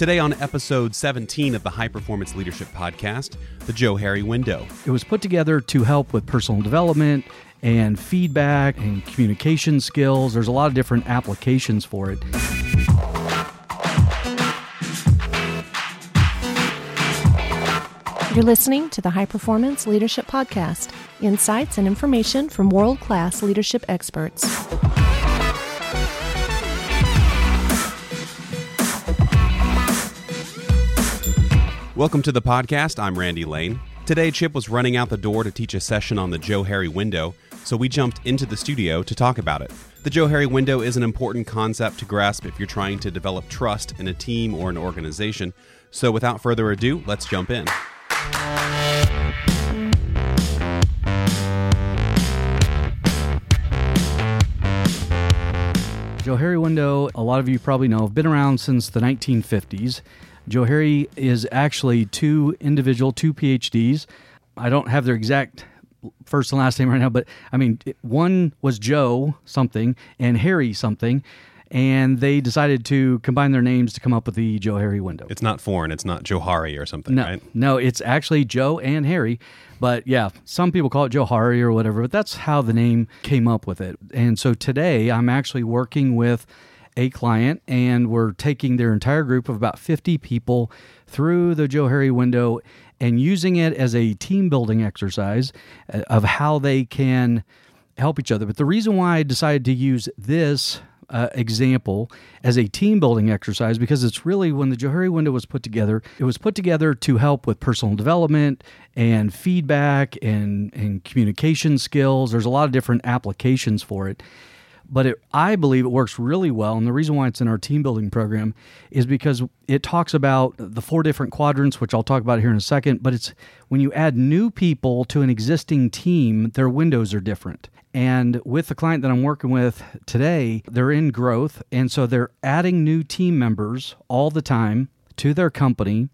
Today, on episode 17 of the High Performance Leadership Podcast, the Joe Harry Window. It was put together to help with personal development and feedback and communication skills. There's a lot of different applications for it. You're listening to the High Performance Leadership Podcast insights and information from world class leadership experts. Welcome to the podcast. I'm Randy Lane. Today, Chip was running out the door to teach a session on the Joe Harry window, so we jumped into the studio to talk about it. The Joe Harry window is an important concept to grasp if you're trying to develop trust in a team or an organization. So, without further ado, let's jump in. Joe Harry window, a lot of you probably know, have been around since the 1950s. Joe Harry is actually two individual, two PhDs. I don't have their exact first and last name right now, but I mean, one was Joe something and Harry something, and they decided to combine their names to come up with the Joe Harry window. It's not foreign, it's not Johari or something, no, right? no, it's actually Joe and Harry. But yeah, some people call it Joe Harry or whatever, but that's how the name came up with it. And so today I'm actually working with a client and we're taking their entire group of about 50 people through the Joe Harry window and using it as a team building exercise uh, of how they can help each other. But the reason why I decided to use this uh, example as a team building exercise because it's really when the Johari window was put together, it was put together to help with personal development and feedback and, and communication skills. There's a lot of different applications for it but it, I believe it works really well. And the reason why it's in our team building program is because it talks about the four different quadrants, which I'll talk about here in a second. But it's when you add new people to an existing team, their windows are different. And with the client that I'm working with today, they're in growth. And so they're adding new team members all the time to their company.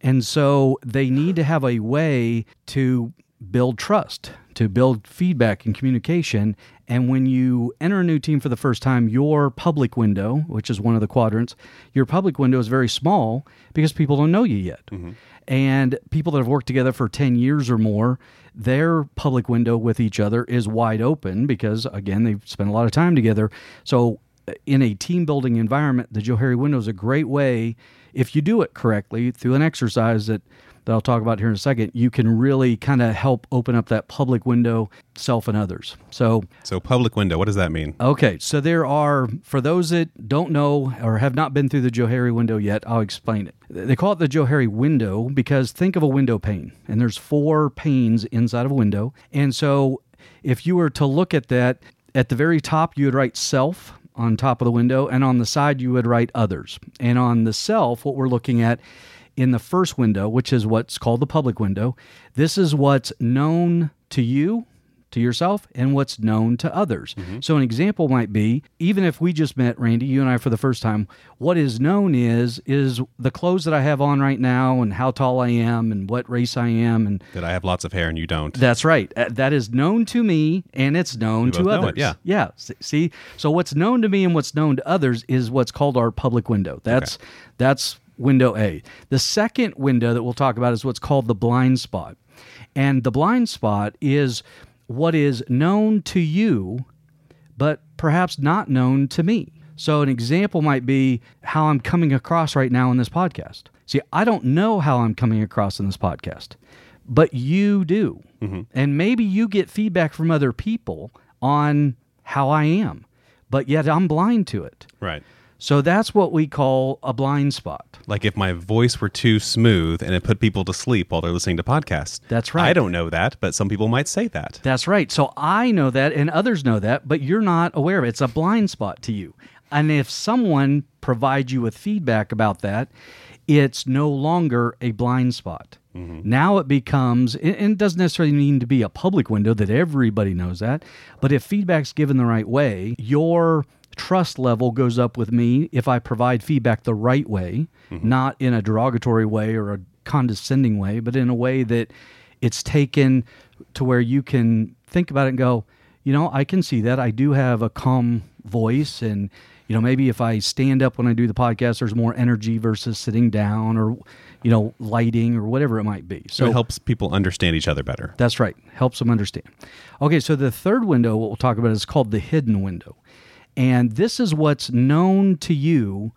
And so they need to have a way to build trust, to build feedback and communication. And when you enter a new team for the first time, your public window, which is one of the quadrants, your public window is very small because people don't know you yet. Mm-hmm. And people that have worked together for 10 years or more, their public window with each other is wide open because, again, they've spent a lot of time together. So, uh, in a team building environment, the Joe Harry window is a great way, if you do it correctly through an exercise that that I'll talk about here in a second, you can really kind of help open up that public window, self and others. So, so public window, what does that mean? Okay, so there are for those that don't know or have not been through the Joe Harry window yet, I'll explain it. They call it the Joe Harry window because think of a window pane, and there's four panes inside of a window, and so if you were to look at that, at the very top you would write self on top of the window, and on the side you would write others, and on the self, what we're looking at in the first window, which is what's called the public window, this is what's known to you, to yourself, and what's known to others. Mm-hmm. So, an example might be even if we just met, Randy, you and I for the first time, what is known is is the clothes that I have on right now, and how tall I am, and what race I am, and that I have lots of hair and you don't. That's right. Uh, that is known to me, and it's known we to others. It, yeah, yeah. See, so what's known to me and what's known to others is what's called our public window. That's okay. that's window A. The second window that we'll talk about is what's called the blind spot. And the blind spot is what is known to you, but perhaps not known to me. So, an example might be how I'm coming across right now in this podcast. See, I don't know how I'm coming across in this podcast, but you do. Mm-hmm. And maybe you get feedback from other people on how I am, but yet I'm blind to it. Right. So that's what we call a blind spot. Like if my voice were too smooth and it put people to sleep while they're listening to podcasts. That's right. I don't know that, but some people might say that. That's right. So I know that and others know that, but you're not aware of it. It's a blind spot to you. And if someone provides you with feedback about that, it's no longer a blind spot. Mm-hmm. Now it becomes, and it doesn't necessarily need to be a public window that everybody knows that, but if feedback's given the right way, your trust level goes up with me if I provide feedback the right way, mm-hmm. not in a derogatory way or a condescending way, but in a way that it's taken to where you can think about it and go, you know, I can see that. I do have a calm voice and you know maybe if i stand up when i do the podcast there's more energy versus sitting down or you know lighting or whatever it might be So it helps people understand each other better. that's right. Helps them understand. Okay, so the third window, what we'll talk about, is called the hidden window. And this is what's known to you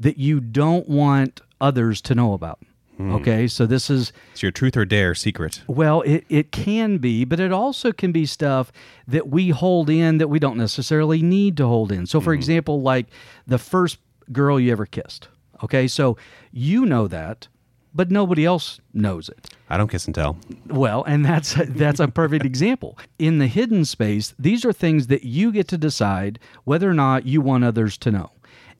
that you don't want others to know about. Hmm. Okay, so this is, It's your truth or dare secret. well, it, it can be, but it also can be stuff that we hold in that we don't necessarily need to hold in. So, for hmm. example, like the first girl you ever kissed. Okay, so you know that, but nobody else knows it. I don't kiss and tell. Well, and that's that's a perfect example. In the hidden space, these are things that you get to decide whether or not you want others to know.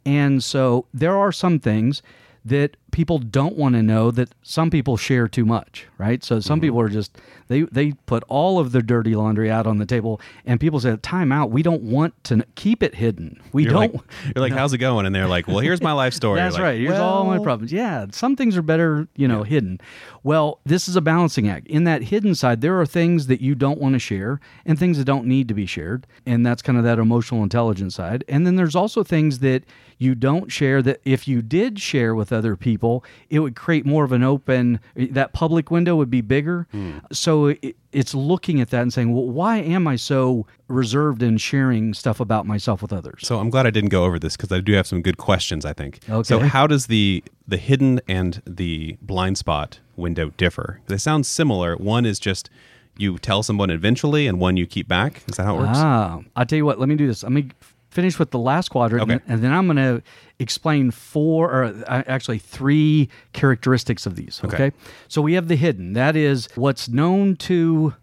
And so there are some things that people don't want to know that some people share too much, right? So some mm-hmm. people are just they they put all of their dirty laundry out on the table and people say time out, we don't want to keep it hidden. We You're don't like, you're like, how's it going? And they're like, well, here's my life story. That's like, right. Here's all my problems. Yeah, some things are better, you know, hidden. Well, this is a balancing act. In that hidden side, there are things that you don't want to share and things that don't need to be shared. And that's kind of that emotional intelligence side. And then there's also things that you don't share that if you did share with other people, it would create more of an open, that public window would be bigger. So it, it's looking at that and saying, well, why am I so reserved in sharing stuff about myself with others? So I'm glad I didn't go over this because I do have some good questions. I think. Okay. So how does the the hidden and the blind spot window differ? They sound similar. One is just you tell someone eventually, and one you keep back. Is that how it works? Ah, I'll tell you what. Let me do this. Let me finish with the last quadrant, Okay. and, then I'm going to explain four, or uh, actually three characteristics of these. Okay. Okay? So we have the hidden. That is what's known to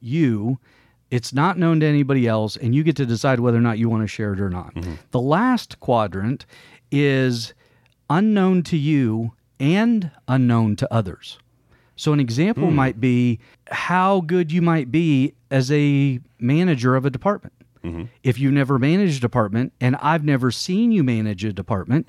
you. It's not known to anybody else, and you get to decide whether or not you want to share it or not. The last quadrant is unknown to you and unknown to others. So, an example might be how good you might be as a manager of a department. If you've never managed a department and I've never seen you manage a department,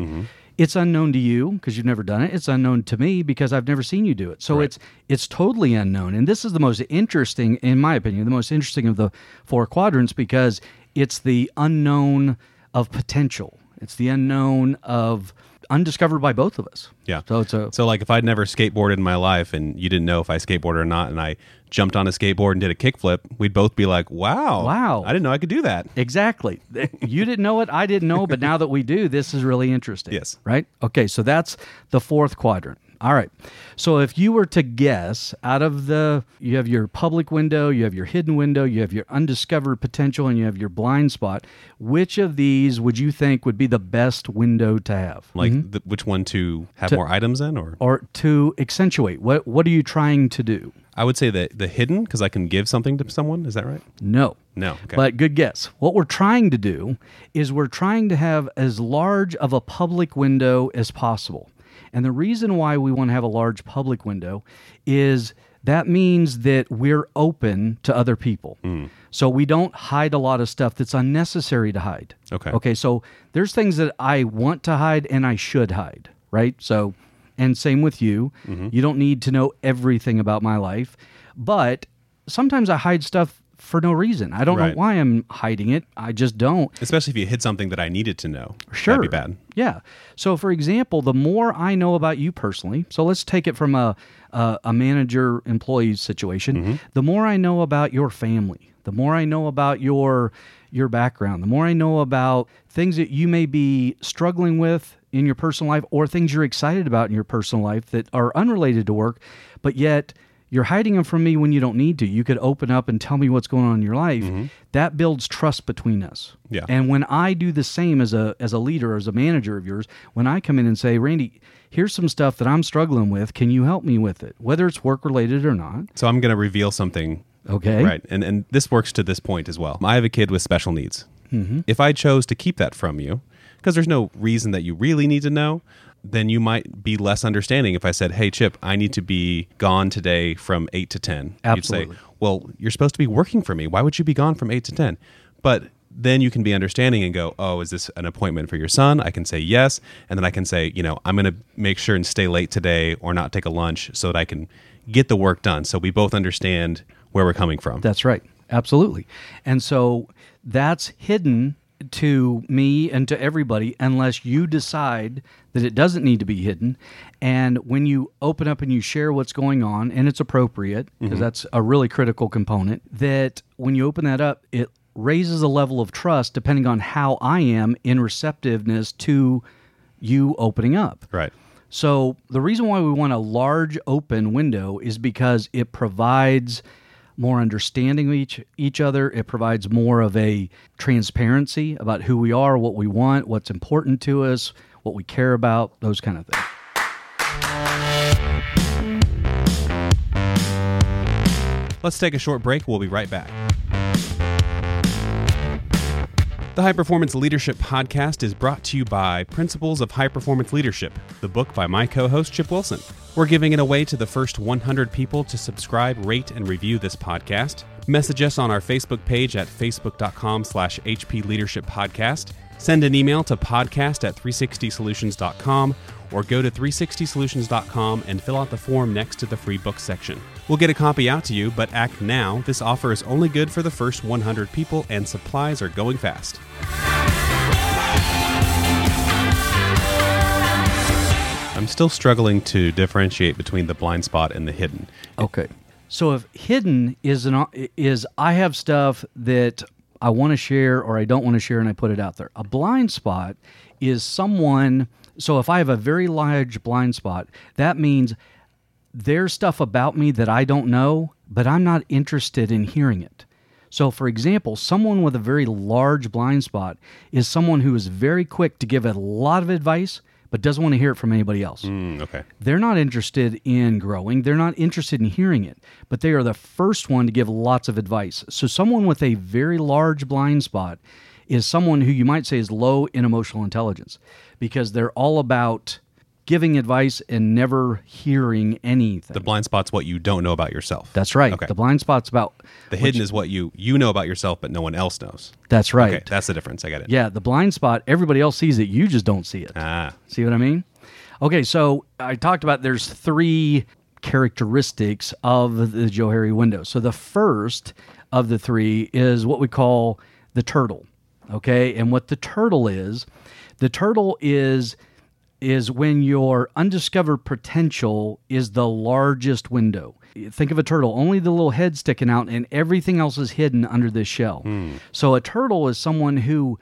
it's unknown to you because you've never done it. It's unknown to me because I've never seen you do it. So it's it's totally unknown. And this is the most interesting, in my opinion, the most interesting of the four quadrants because it's the unknown of potential. It's the unknown of undiscovered by both of us. Yeah. So it's a So like if I'd never skateboarded in my life and you didn't know if I skateboarded or not, and I jumped on a skateboard and did a kickflip, we'd both be like, "Wow, Wow. I didn't know I could do that." Exactly. You didn't know it. I didn't know. But now that we do, this is really interesting. Yes. Right? Okay. So that's the fourth quadrant. All right. So if you were to guess out of the, you have your public window, you have your hidden window, you have your undiscovered potential, and you have your blind spot, which of these would you think would be the best window to have? Like mm-hmm. the, which one to have To- more items in, or Or to accentuate? What, what are you trying to do? I would say the the hidden because I can give something to someone. Is that right? No. No. Okay. But good guess. What we're trying to do is we're trying to have as large of a public window as possible. And the reason why we want to have a large public window is that means that we're open to other people. Hmm. So we don't hide a lot of stuff that's unnecessary to hide. Okay. Okay. So there's things that I want to hide and I should hide, right? So, and same with you. Mm-hmm. You don't need to know everything about my life, but sometimes I hide stuff for no reason. I don't Right. know why I'm hiding it. I just don't. Especially if you hid something that I needed to know. Sure. That'd be bad. Yeah. So, for example, the more I know about you personally, so let's take it from a a, a manager employee situation. Mm-hmm. The more I know about your family, the more I know about your your background, the more I know about things that you may be struggling with in your personal life or things you're excited about in your personal life that are unrelated to work, but yet you're hiding them from me when you don't need to. You could open up and tell me what's going on in your life. That builds trust between us. Mm-hmm. Yeah. And when I do the same as a as a leader, as a manager of yours, when I come in and say, Randy, here's some stuff that I'm struggling with. Can you help me with it? Whether it's work related or not. So I'm going to reveal something Okay. Right. And and this works to this point as well. I have a kid with special needs. Mm-hmm. If I chose to keep that from you, because there's no reason that you really need to know, then you might be less understanding if I said, "Hey Chip, I need to be gone today from 8 to 10." Absolutely. You'd say, "Well, you're supposed to be working for me. Why would you be gone from 8 to 10?" But then you can be understanding and go, "Oh, is this an appointment for your son?" I can say yes, and then I can say, you know, I'm going to make sure and stay late today or not take a lunch so that I can get the work done so we both understand where we're coming from. That's right. Absolutely. And so that's hidden to me and to everybody unless you decide that it doesn't need to be hidden. And when you open up and you share what's going on, and it's appropriate, because mm-hmm. that's a really critical component, that when you open that up, it raises a level of trust depending on how I am in receptiveness to you opening up. Right. So the reason why we want a large open window is because it provides more understanding of each each other. It provides more of a transparency about who we are, what we want, what's important to us, what we care about, those kind of things. Let's take a short break. We'll be right back. The High Performance Leadership Podcast is brought to you by Principles of High Performance Leadership, the book by my co host, Chip Wilson. We're giving it away to the first 100 people to subscribe, rate, and review this podcast. Message us on our Facebook page at facebook.com slash HP Leadership Podcast. Send an email to podcast at 360solutions.com or go to 360solutions.com and fill out the form next to the free book section. We'll get a copy out to you, but act now. This offer is only good for the first 100 people and supplies are going fast. I'm still struggling to differentiate between the blind spot and the hidden. Okay. So if hidden is an is I have stuff that I want to share or I don't want to share and I put it out there. A blind spot is someone so if I have a very large blind spot, that means there's stuff about me that I don't know, but I'm not interested in hearing it. So, for example, someone with a very large blind spot is someone who is very quick to give a lot of advice, but doesn't want to hear it from anybody else. Mm, okay. They're not interested in growing. They're not interested in hearing it, but they are the first one to give lots of advice. So, someone with a very large blind spot is someone who you might say is low in emotional intelligence because they're all about giving advice and never hearing anything. The blind spot's what you don't know about yourself. that's right. Okay. The blind spot's about the hidden is what you you know about yourself, but no one else knows. That's right. Okay, that's the difference. I get it. Yeah, the blind spot, everybody else sees it, you just don't see it. Ah, See what I mean? Okay, so I talked about there's three characteristics of the Joe Harry window. So the first of the three is what we call the turtle. Okay, and what the turtle is, the turtle is is when your undiscovered potential is the largest window. Think of a turtle, only the little head sticking out and everything else is hidden under this shell. Hmm. So a turtle is someone who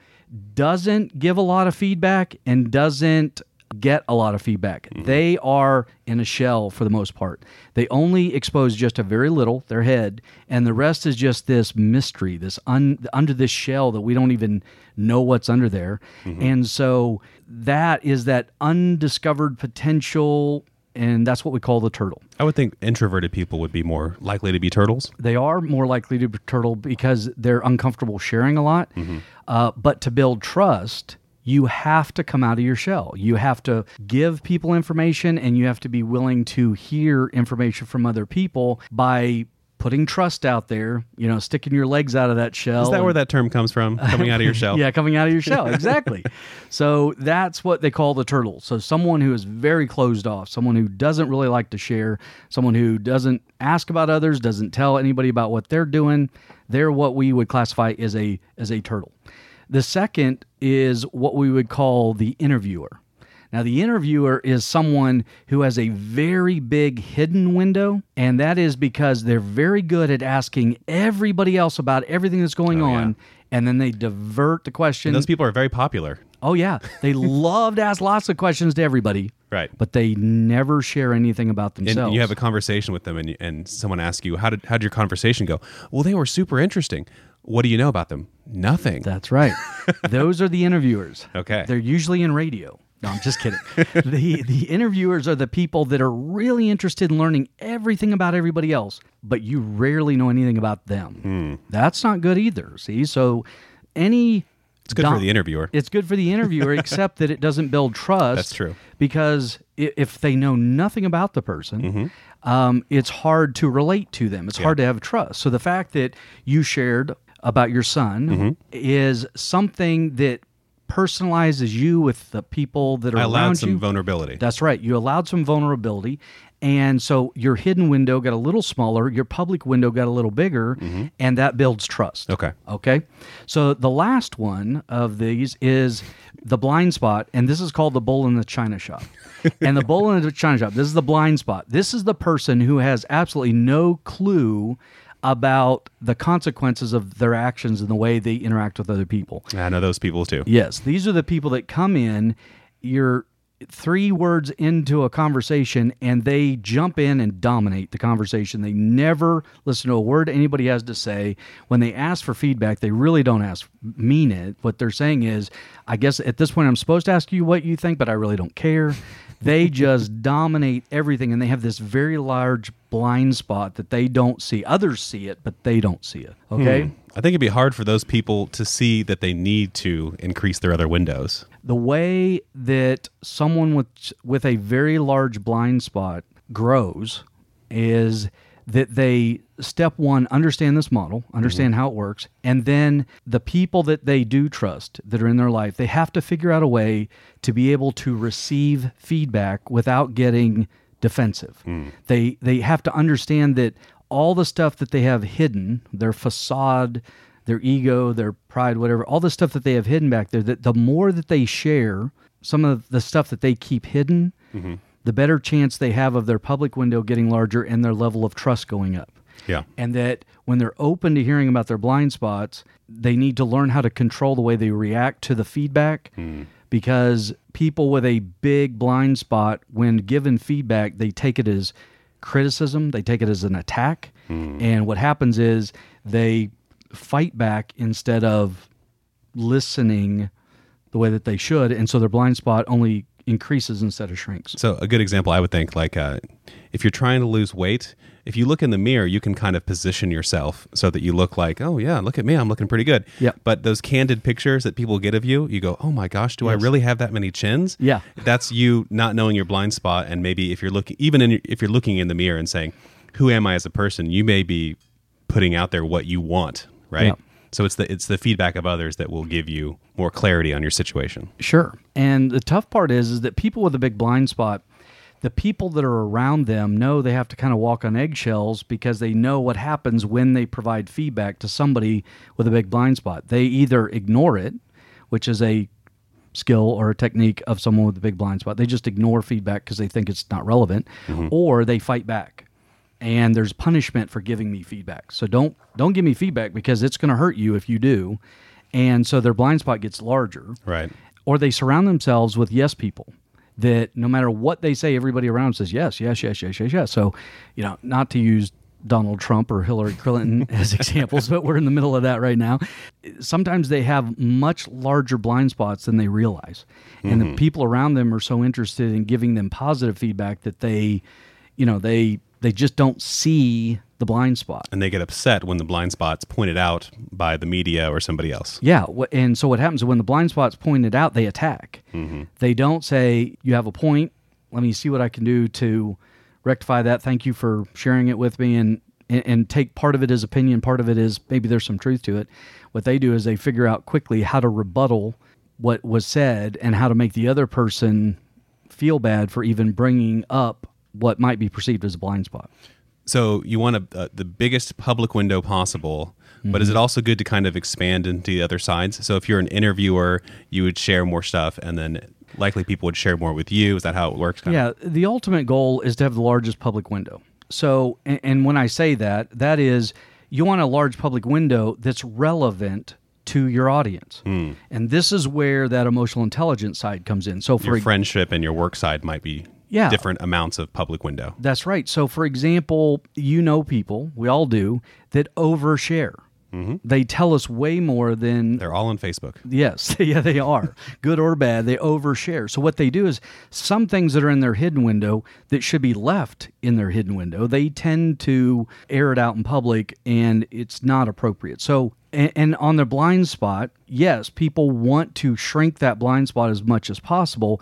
doesn't give a lot of feedback and doesn't get a lot of feedback. Mm-hmm. They are in a shell for the most part. They only expose just a very little, their head, and the rest is just this mystery, this un, under this shell that we don't even know what's under there. Mm-hmm. And so that is that undiscovered potential and that's what we call the turtle. I would think introverted people would be more likely to be turtles. They are more likely to be turtle because they're uncomfortable sharing a lot. Mm-hmm. Uh, but to build trust, you have to come out of your shell. You have to give people information and you have to be willing to hear information from other people by putting trust out there, you know, sticking your legs out of that shell. Is that and- where that term comes from? Coming out of your shell? yeah, coming out of your shell. Exactly. so that's what they call the turtle. So someone who is very closed off, someone who doesn't really like to share, someone who doesn't ask about others, doesn't tell anybody about what they're doing, they're what we would classify as a as a turtle. The second is what we would call the interviewer. Now, the interviewer is someone who has a very big hidden window, and that is because they're very good at asking everybody else about everything that's going Oh, yeah. on, and then they divert the question. And those people are very popular. oh, yeah. They love to ask lots of questions to everybody, Right. but they never share anything about themselves. And you have a conversation with them, and, and someone asks you, "How did how did your conversation go?" Well, they were super interesting. What do you know about them? Nothing. That's right. Those are the interviewers. Okay. They're usually in radio. No, I'm just kidding. the the interviewers are the people that are really interested in learning everything about everybody else, but you rarely know anything about them. Hmm. That's not good either. See, so any it's good for the interviewer. it's good for the interviewer, except that it doesn't build trust. That's true. Because if they know nothing about the person, Mm-hmm. um, it's hard to relate to them. It's hard to have trust. So the fact that you shared about your son Mm-hmm. is something that personalizes you with the people that are I around allowed some you. vulnerability. That's right. You allowed some vulnerability, And so your hidden window got a little smaller, your public window got a little bigger, and that builds trust. Okay. Okay. So the last one of these is the blind spot, and this is called the bull in the china shop. and the bull in the china shop, this is the blind spot. This is the person who has absolutely no clue about the consequences of their actions and the way they interact with other people. I know those people too. Yes, these are the people that come in. You're three words into a conversation and they jump in and dominate the conversation. They never listen to a word anybody has to say. When they ask for feedback, they really don't ask mean it. What they're saying is, I guess at this point I'm supposed to ask you what you think, but I really don't care. They just dominate everything and they have this very large blind spot that they don't see. Others see it, but they don't see it. Okay? Hmm. I think it'd be hard for those people to see that they need to increase their other windows. the way that someone with with a very large blind spot grows is that they step one understand this model understand mm-hmm. how it works and then the people that they do trust that are in their life they have to figure out a way to be able to receive feedback without getting defensive hmm. they they have to understand that all the stuff that they have hidden their facade their ego, their pride, whatever, all the stuff that they have hidden back there, that the more that they share some of the stuff that they keep hidden, mm-hmm. the better chance they have of their public window getting larger and their level of trust going up. Yeah. And that when they're open to hearing about their blind spots, they need to learn how to control the way they react to the feedback. Hmm. Because people with a big blind spot, when given feedback, they take it as criticism, they take it as an attack. And what happens is they fight back instead of listening the way that they should. And so their blind spot only increases instead of shrinks. So a good example, I would think, like uh, if you're trying to lose weight, if you look in the mirror, you can kind of position yourself so that you look like, oh yeah, look at me, I'm looking pretty good. Yep. But those candid pictures that people get of you, you go, oh my gosh, do I really have that many chins? Yeah. That's you not knowing your blind spot, and maybe if you're looking, even in, if you're looking in the mirror and saying, who am I as a person? You may be putting out there what you want, right? Yep. So it's the it's the feedback of others that will give you more clarity on your situation. Sure. And the tough part is is that people with a big blind spot, the people that are around them know they have to kind of walk on eggshells because they know what happens when they provide feedback to somebody with a big blind spot. They either ignore it, which is a skill or a technique of someone with a big blind spot. They just ignore feedback because they think it's not relevant, mm-hmm. or they fight back. And there's punishment for giving me feedback. So don't don't give me feedback because it's going to hurt you if you do. And so their blind spot gets larger Right. or they surround themselves with yes people that no matter what they say, everybody around says yes, yes, yes, yes, yes, yes. So, you know, not to use Donald Trump or Hillary Clinton as examples, but we're in the middle of that right now. Sometimes they have much larger blind spots than they realize. And the mm-hmm. people around them are so interested in giving them positive feedback that they, you know, they they just don't see the blind spot. And they get upset when the blind spot's pointed out by the media or somebody else. Yeah, and so what happens is when the blind spot's pointed out, they attack. Mm-hmm. They don't say, "You have a point. Let me see what I can do to rectify that. Thank you for sharing it with me." And and, and take part of it as opinion, part of it is maybe there's some truth to it. What they do is they figure out quickly how to rebuttal what was said and how to make the other person feel bad for even bringing up what might be perceived as a blind spot. So you want a, uh, the biggest public window possible, but is it also good to kind of expand into the other sides? So if you're an interviewer, you would share more stuff, and then likely people would share more with you. Is that how it works? kind of? Yeah, the ultimate goal is to have the largest public window. So, and, and when I say that, that is you want a large public window that's relevant to your audience. And this is where that emotional intelligence side comes in. So, for Your friendship and your work side might be Yeah. different amounts of public window. That's right. So, for example, you know people, we all do, that overshare. Mm-hmm. They tell us way more than They're all on Facebook. Yes, yeah, they are. Good or bad, they overshare. So what they do is some things that are in their hidden window that should be left in their hidden window, they tend to air it out in public and it's not appropriate. So and, and on their blind spot, yes, people want to shrink that blind spot as much as possible.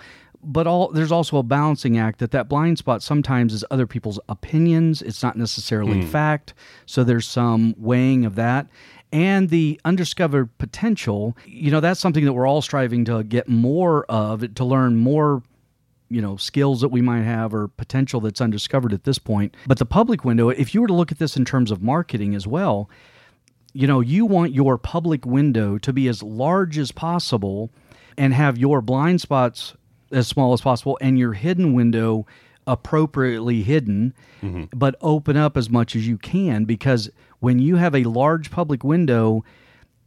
But all there's also a balancing act that that blind spot sometimes is other people's opinions. It's not necessarily hmm. fact. So there's some weighing of that and the undiscovered potential you know that's something that we're all striving to get more of to learn more you know skills that we might have or potential that's undiscovered at this point but the public window if you were to look at this in terms of marketing as well you know you want your public window to be as large as possible and have your blind spots as small as possible and your hidden window appropriately hidden mm-hmm. but open up as much as you can because when you have a large public window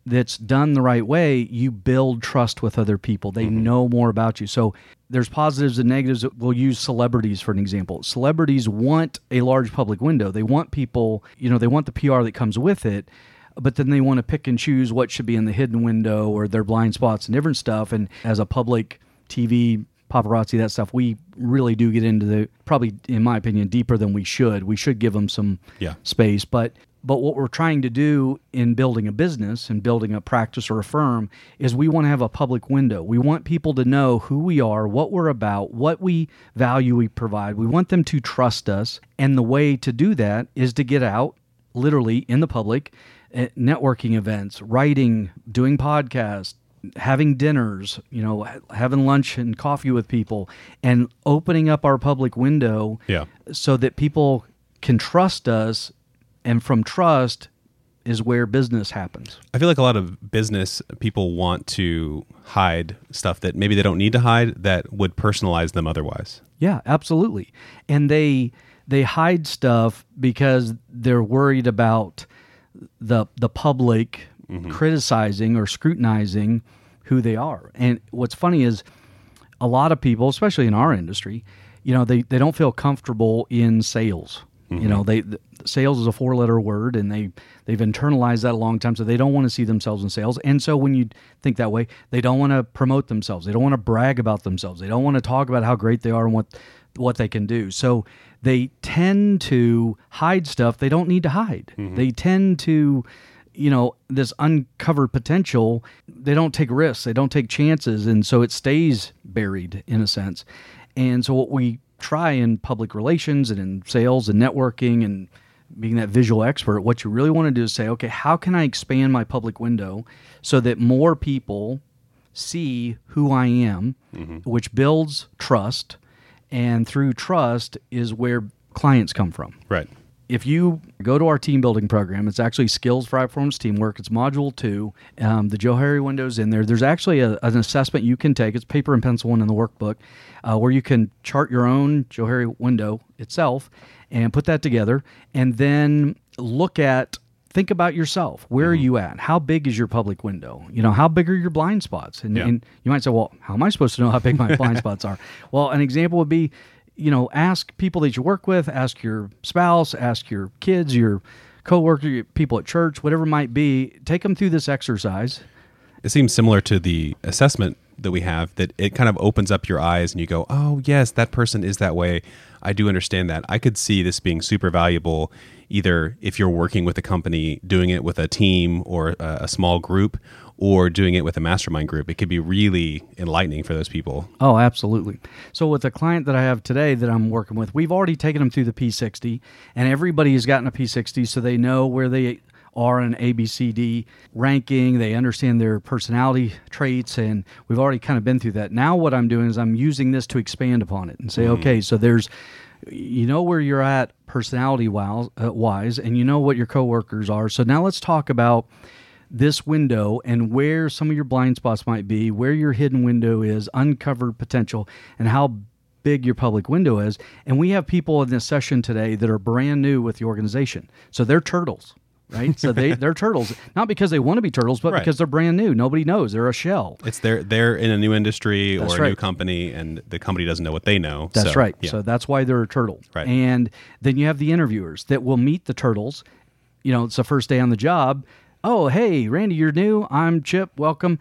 that's done the right way, you build trust with other people. They mm-hmm. know more about you. So there's positives and negatives. We'll use celebrities for an example. Celebrities want a large public window. They want people, you know, they want the PR that comes with it, but then they want to pick and choose what should be in the hidden window or their blind spots and different stuff. And as a public TV paparazzi, that stuff, we really do get into the probably, in my opinion, deeper than we should. We should give them some Yeah. space, but but what we're trying to do in building a business and building a practice or a firm is we want to have a public window. We want people to know who we are, what we're about, what we value we provide. We want them to trust us. And the way to do that is to get out literally in the public at networking events, writing, doing podcasts, having dinners, you know, having lunch and coffee with people and opening up our public window Yeah. so that people can trust us and from trust is where business happens. I feel like a lot of business people want to hide stuff that maybe they don't need to hide that would personalize them otherwise. Yeah, absolutely. And they they hide stuff because they're worried about the the public Mm-hmm. criticizing or scrutinizing who they are. And what's funny is a lot of people, especially in our industry, you know, they, they don't feel comfortable in sales. You know, mm-hmm. they th- sales is a four letter word, and they they've internalized that a long time, so they don't want to see themselves in sales. And so when you think that way, they don't want to promote themselves. They don't want to brag about themselves. They don't want to talk about how great they are and what what they can do. So they tend to hide stuff they don't need to hide. Mm-hmm. They tend to you know this uncovered potential they don't take risks they don't take chances and so it stays buried in a sense. And so what we try in public relations and in sales and networking and being that visual expert what you really want to do is say okay how can i expand my public window so that more people see who i am mm-hmm. which builds trust and through trust is where clients come from. Right. If you go to our team building program, it's actually skills for performance teamwork. It's module two. Um, the Joe Harry window's in there. There's actually a, an assessment you can take. It's paper and pencil one in the workbook, uh, where you can chart your own Joe Harry window itself and put that together, and then look at. Think about yourself. Where are you at? How big is your public window? You know, how big are your blind spots? And, Yeah. and you might say, well, how am I supposed to know how big my blind spots are? Well, an example would be you know, ask people that you work with, ask your spouse, ask your kids, your coworker, your people at church, whatever might be. Take them through this exercise. It seems similar to the assessment that we have that it kind of opens up your eyes and you go, "Oh, yes, that person is that way. I do understand that. I could see this being super valuable either if you're working with a company doing it with a team or a small group or doing it with a mastermind group. It could be really enlightening for those people. Oh, absolutely. So, with the client that I have today that I'm working with, we've already taken them through the P60, and everybody has gotten a P60 so they know where they are in ABCD ranking. They understand their personality traits, and we've already kind of been through that. Now, what I'm doing is I'm using this to expand upon it and say, okay, so there's, you know, where you're at personality wise, uh, wise, and you know what your coworkers are. So now let's talk about this window and where some of your blind spots might be, where your hidden window is, uncovered potential, and how big your public window is. And we have people in this session today that are brand new with the organization. So they're turtles, right? So they, they're turtles, not because they want to be turtles, but Right. because they're brand new. Nobody knows. They're a shell. It's they're they're in a new industry That's or a new company and the company doesn't know what they know. That's So, right. Yeah. So that's why they're a turtle. Right. And then you have the interviewers that will meet the turtles. You know, it's the first day on the job. Oh, hey, Randy, you're new. I'm Chip. Welcome.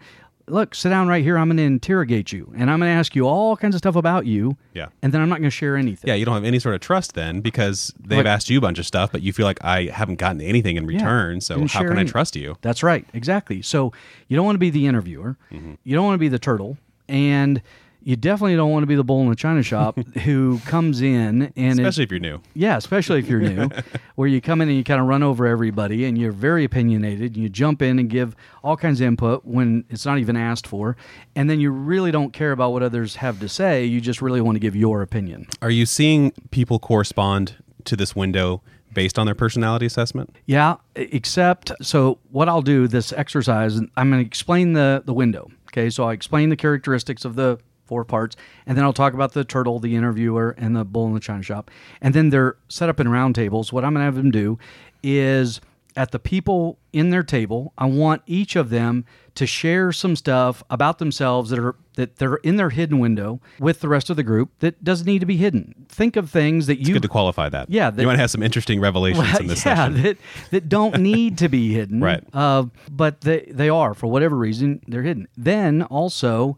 Look, sit down right here. I'm going to interrogate you, and I'm going to ask you all kinds of stuff about you. Yeah. And then I'm not going to share anything. yeah, you don't have any sort of trust then because they've Like- asked you a bunch of stuff, but you feel like I haven't gotten anything in return. So Didn't how share can I any- trust you? That's right, exactly. So you don't want to be the interviewer. Mm-hmm. You don't want to be the turtle, and you definitely don't want to be the bull in the china shop who comes in and Especially if you're new. yeah, especially if you're new, where you come in and you kind of run over everybody and you're very opinionated. And you jump in and give all kinds of input when it's not even asked for. And then you really don't care about what others have to say. You just really want to give your opinion. Are you seeing people correspond to this window based on their personality assessment? Yeah, except so what I'll do this exercise, I'm going to explain the the window. Okay, so I explain the characteristics of the four parts, and then I'll talk about the turtle, the interviewer, and the bull in the china shop. And then they're set up in round tables. What I'm going to have them do is at the people in their table, I want each of them to share some stuff about themselves that are that they're in their hidden window with the rest of the group that doesn't need to be hidden. Think of things that you Good to qualify that. Yeah, that- you might have some interesting revelations in this yeah, session. that that don't need to be hidden, Right. Uh, but they they are for whatever reason they're hidden. Then also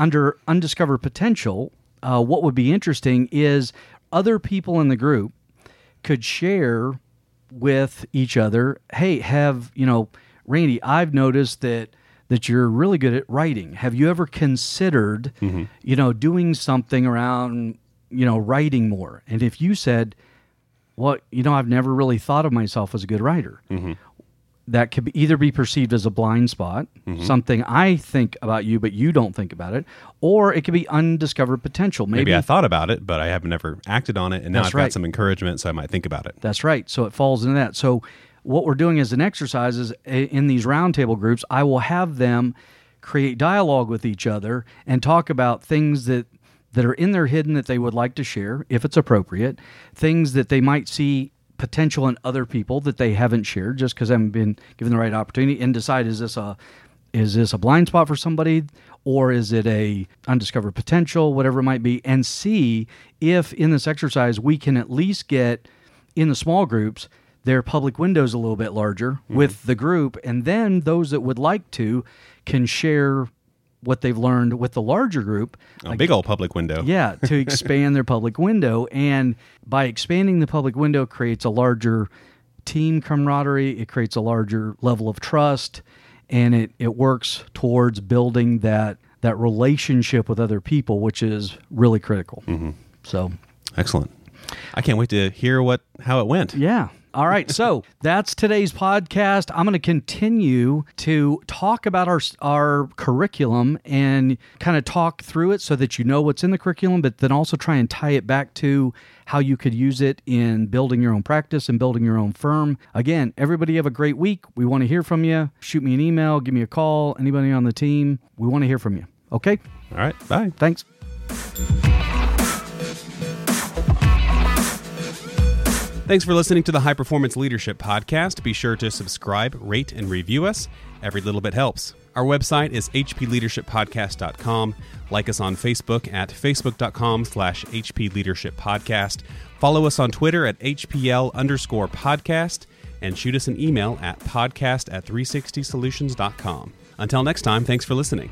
under undiscovered potential, uh, what would be interesting is other people in the group could share with each other. Hey, have you know, Randy? I've noticed that that you're really good at writing. Have you ever considered, you know, doing something around you know writing more? And if you said, well, you know, I've never really thought of myself as a good writer. That could either be perceived as a blind spot, mm-hmm. something I think about you, but you don't think about it, or it could be undiscovered potential. Maybe, Maybe I thought about it, but I have never acted on it, and now I've right. got some encouragement, so I might think about it. That's right. So it falls into that. So what we're doing as an exercise is in these roundtable groups, I will have them create dialogue with each other and talk about things that that are in their hidden that they would like to share if it's appropriate, things that they might see potential in other people that they haven't shared just because they haven't been given the right opportunity and decide is this a is this a blind spot for somebody or is it a undiscovered potential whatever it might be and see if in this exercise we can at least get in the small groups their public windows a little bit larger mm-hmm. with the group and then those that would like to can share what they've learned with the larger group A big old public window. yeah, to expand their public window. And by expanding the public window creates a larger team camaraderie, it creates a larger level of trust, and it, it works towards building that that relationship with other people, which is really critical. Mm-hmm. So Excellent. I can't wait to hear what how it went. yeah. All right. So that's today's podcast. I'm going to continue to talk about our our curriculum and kind of talk through it so that you know what's in the curriculum, but then also try and tie it back to how you could use it in building your own practice and building your own firm. Again, everybody have a great week. We want to hear from you. Shoot me an email, give me a call, anybody on the team. We want to hear from you. Okay? All right. Bye. Thanks. Thanks for listening to the High Performance Leadership Podcast. Be sure to subscribe, rate, and review us. Every little bit helps. Our website is hpleadershippodcast.com. Like us on Facebook at facebook.com slash hpleadershippodcast. Follow us on Twitter at hpl underscore podcast. And shoot us an email at podcast at 360solutions.com. Until next time, thanks for listening.